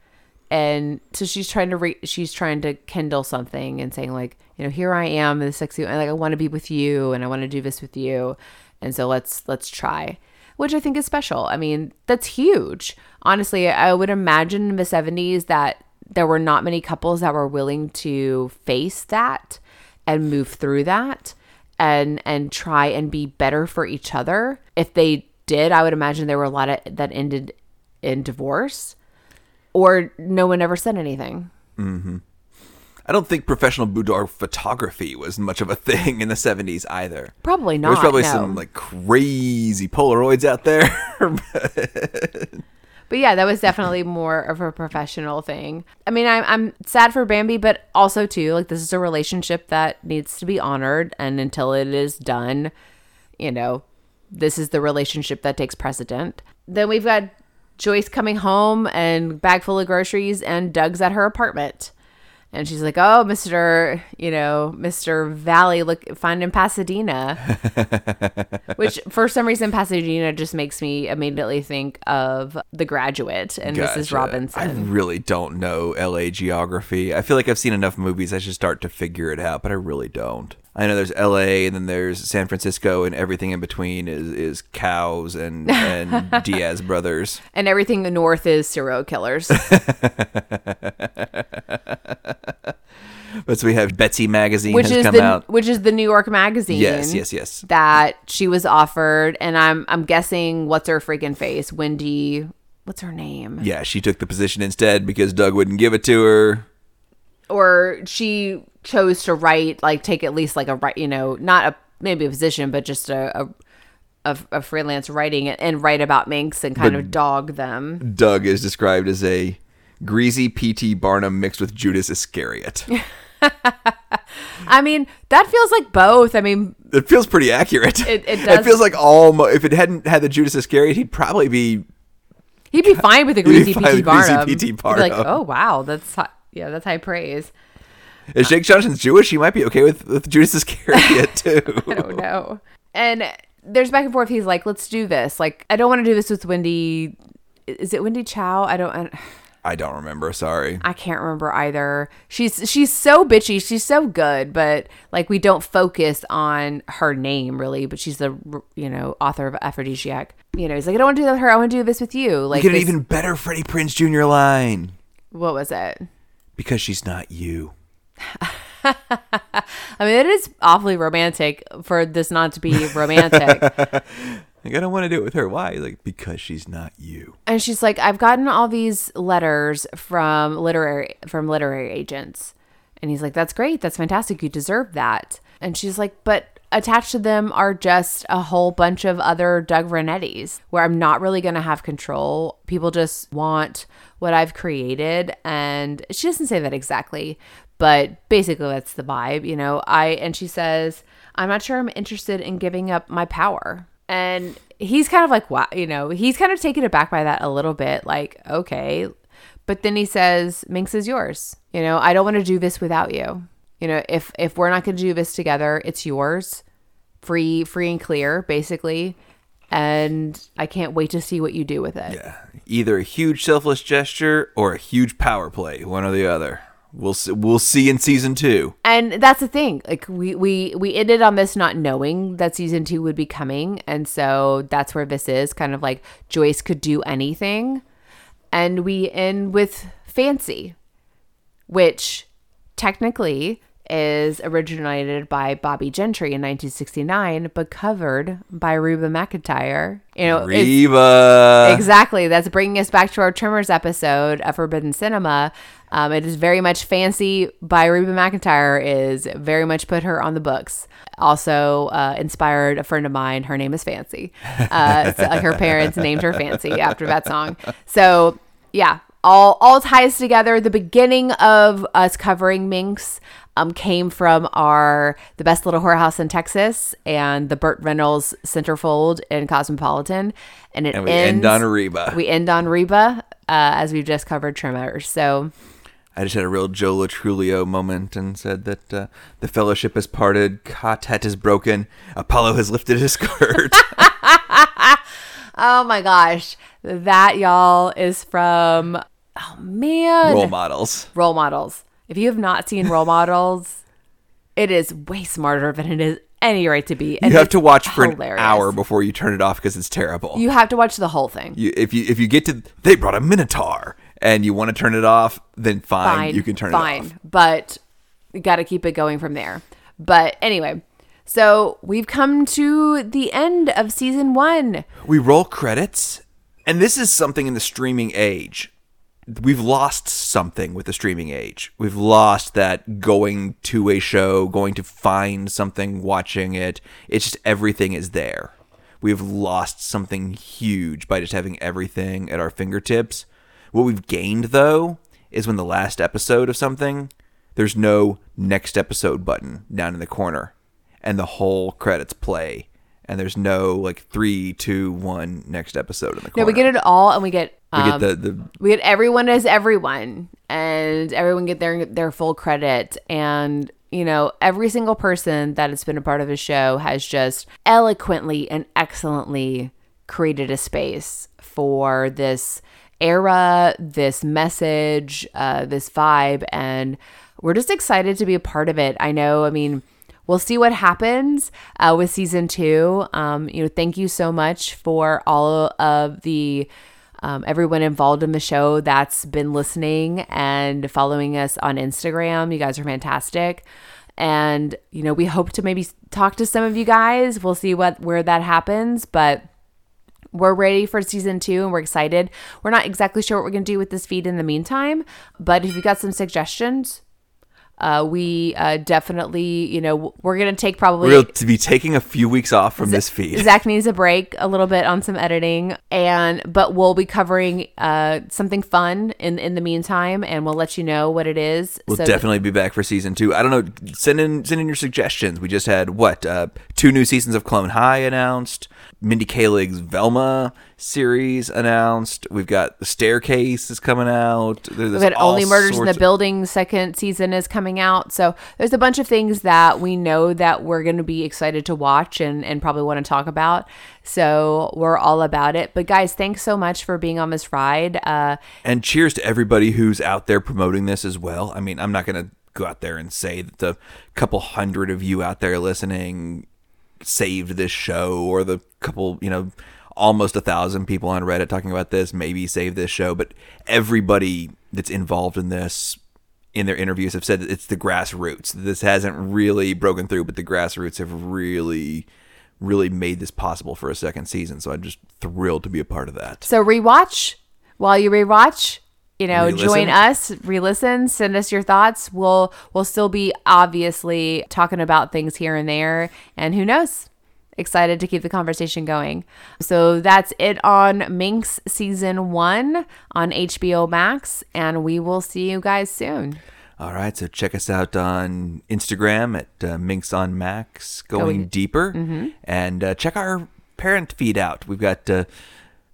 and so she's trying to re- she's trying to kindle something and saying like you know here i am the sexy and like i want to be with you and i want to do this with you and so let's let's try which i think is special. I mean that's huge. Honestly i would imagine in the 70s that there were not many couples that were willing to face that and move through that and and try and be better for each other. If they did i would imagine there were a lot of that ended in divorce or no one ever said anything. Mm-hmm. I don't think professional boudoir photography was much of a thing in the 70s either. Probably not. There's probably no. some like crazy Polaroids out there. But yeah, that was definitely more of a professional thing. I mean, I'm I'm sad for Bambi, but also too like this is a relationship that needs to be honored, and until it is done, you know, this is the relationship that takes precedent. Then we've got Joyce coming home and bag full of groceries, and Doug's at her apartment. And she's like, "Oh, Mister, you know, Mister Valley, look, find in Pasadena." Which, for some reason, Pasadena just makes me immediately think of The Graduate and Mrs. Robinson. I really don't know LA geography. I feel like I've seen enough movies I should start to figure it out, but I really don't. I know there's LA and then there's San Francisco and everything in between is, is cows and, and Diaz brothers. and everything the north is serial killers. But so we have Betsy magazine which has is come the out. which is the New York Magazine. Yes, yes, yes. That she was offered, and I'm I'm guessing what's her freaking face, Wendy. What's her name? Yeah, she took the position instead because Doug wouldn't give it to her. Or she chose to write, like take at least like a right, you know, not a maybe a position, but just a a, freelance writing and write about Minx and kind of dog them. Doug is described as a greasy P.T. Barnum mixed with Judas Iscariot. I mean, that feels like both. I mean, it feels pretty accurate. It- it does. It feels like all. If it hadn't had the Judas Iscariot, he'd probably be. He'd be fine with a greasy PT with greasy Barnum. P.T. He'd like, oh wow, that's yeah, that's high praise. If Jake Johnson's Jewish, he might be okay with, with Judas Iscariot too. I don't know. And there's back and forth. He's like, let's do this. Like, I don't want to do this with Wendy. Is it Wendy Chow? I don't. I, I don't remember. Sorry. I can't remember either. She's she's so bitchy. She's so good, but like we don't focus on her name really. But she's the you know author of Aphrodisiac. You know, he's like, I don't want to do that with her. I want to do this with you. Like, Get an even better Freddie Prinze Jr. line what was it? Because she's not you. I mean, it is awfully romantic for this not to be romantic. Like I don't want to do it with her. Why? Like because she's not you. and she's like, I've gotten all these letters from literary from literary agents, and he's like, That's great. That's fantastic. You deserve that. And she's like, But attached to them are just a whole bunch of other Doug Renettis where I'm not really going to have control. People just want what I've created. And she doesn't say that exactly, but basically that's the vibe, you know. I, and she says, I'm not sure I'm interested in giving up my power. And he's kind of like, wow, you know, he's kind of taken aback by that a little bit. Like, okay. But then he says, Minx is yours. You know, I don't want to do this without you. You know, if if we're not going to do this together, it's yours, free, free and clear, basically. And I can't wait to see what you do with it. Yeah. Either a huge selfless gesture or a huge power play, one or the other. We'll see, we'll see in season two. And that's the thing. Like we we we ended on this not knowing that season two would be coming, and so that's where this is kind of like Joyce could do anything, and we end with Fancy, which technically is originated by Bobbie Gentry in 1969, but covered by Reba McEntire. You know, Reba. exactly. That's bringing us back to our Tremors episode of Forbidden Cinema. Um, it is very much fancy by Reba McEntire. Is very much put her on the books. Also uh, inspired a friend of mine. Her name is Fancy. Uh, so, like her parents named her Fancy after that song. So yeah, all all ties together. The beginning of us covering Minx um, came from our the best little whorehouse in Texas and the Burt Reynolds Centerfold in Cosmopolitan, and it and we ends, end on Reba. we end on Reba uh, as we've just covered Tremors. So I just had a real Joe Lo Truglio moment and said that uh, the fellowship has parted, Katet is broken, Apollo has lifted his skirt. oh my gosh, that y'all is from oh man Role models. Role models. If you have not seen Role Models, it is way smarter than it is any right to be. And You have to watch for an hour before you turn it off because it's terrible. You have to watch the whole thing. You, if you if you get to they brought a minotaur and you want to turn it off, then fine, fine. you can turn fine, it off. Fine, But you got to keep it going from there. But anyway, so we've come to the end of season one. We roll credits, and this is something in the streaming age. We've lost something with the streaming age. We've lost that going to a show, going to find something, watching it. It's just everything is there. We've lost something huge by just having everything at our fingertips. What we've gained, though, is when the last episode of something, there's no next episode button down in the corner, and the whole credits play, and there's no like three, two, one next episode in the No, corner. we get it all, and we get We um, get the the we get everyone as everyone and everyone get their their full credit. And you know every single person that has been a part of the show has just eloquently and excellently created a space for this era this message uh, this vibe. And we're just excited to be a part of it. I know i mean we'll see what happens uh, with season two. Um, you know thank you so much for all of the um, everyone involved in the show that's been listening and following us on Instagram. You guys are fantastic. And, you know, we hope to maybe talk to some of you guys. We'll see what where that happens, but we're ready for season two and we're excited. We're not exactly sure what we're going to do with this feed in the meantime, but if you've got some suggestions, uh, we uh, definitely, you know, we're going to take probably. We're going to be taking a few weeks off from this feed. Zach needs a break a little bit on some editing, and but we'll be covering uh, something fun in in the meantime, and we'll let you know what it is. We'll so definitely be back for season two. I don't know. Send in send in your suggestions. We just had what uh, two new seasons of Clone High announced. Mindy Kaling's Velma series announced. We've got The Staircase is coming out. There's We've got Only Murders in the Building second season is coming out. So there's a bunch of things that we know that we're going to be excited to watch and, and probably want to talk about. So we're all about it. But guys, thanks so much for being on this ride. Uh, and cheers to everybody who's out there promoting this as well. I mean, I'm not going to go out there and say that the couple hundred of you out there listening saved this show or the couple, you know, almost a thousand people on Reddit talking about this maybe save this show, but everybody that's involved in this in their interviews have said that it's the grassroots. This hasn't really broken through, but the grassroots have really really made this possible for a second season. So I'm just thrilled to be a part of that. So rewatch while you rewatch, you know, re-listen. join us, re-listen, send us your thoughts. We'll we'll still be obviously talking about things here and there, and who knows? Excited to keep the conversation going. So that's it on Minx season one on HBO Max, and we will see you guys soon. All right, so check us out on Instagram at uh, Minx on Max, going, going deeper, mm-hmm. and uh, check our parent feed out. We've got. Uh,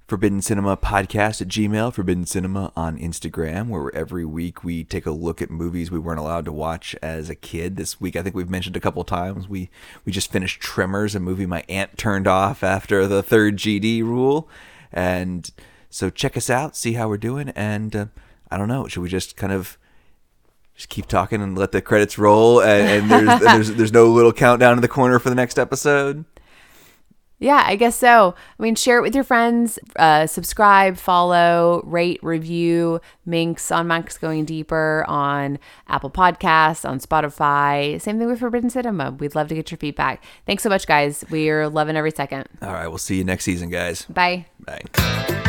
Forbidden Cinema podcast at Gmail, Forbidden Cinema on Instagram, where every week we take a look at movies we weren't allowed to watch as a kid. This week, I think we've mentioned a couple times, we, we just finished Tremors, a movie my aunt turned off after the third GD rule. And so check us out, see how we're doing. And uh, I don't know, should we just kind of just keep talking and let the credits roll and, and there's, there's, there's no little countdown in the corner for the next episode? Yeah, I guess so. I mean, share it with your friends, uh, subscribe, follow, rate, review Minx on Max Going Deeper on Apple Podcasts, on Spotify. Same thing with Forbidden Cinema. We'd love to get your feedback. Thanks so much, guys. We're loving every second. All right, we'll see you next season, guys. Bye. Bye.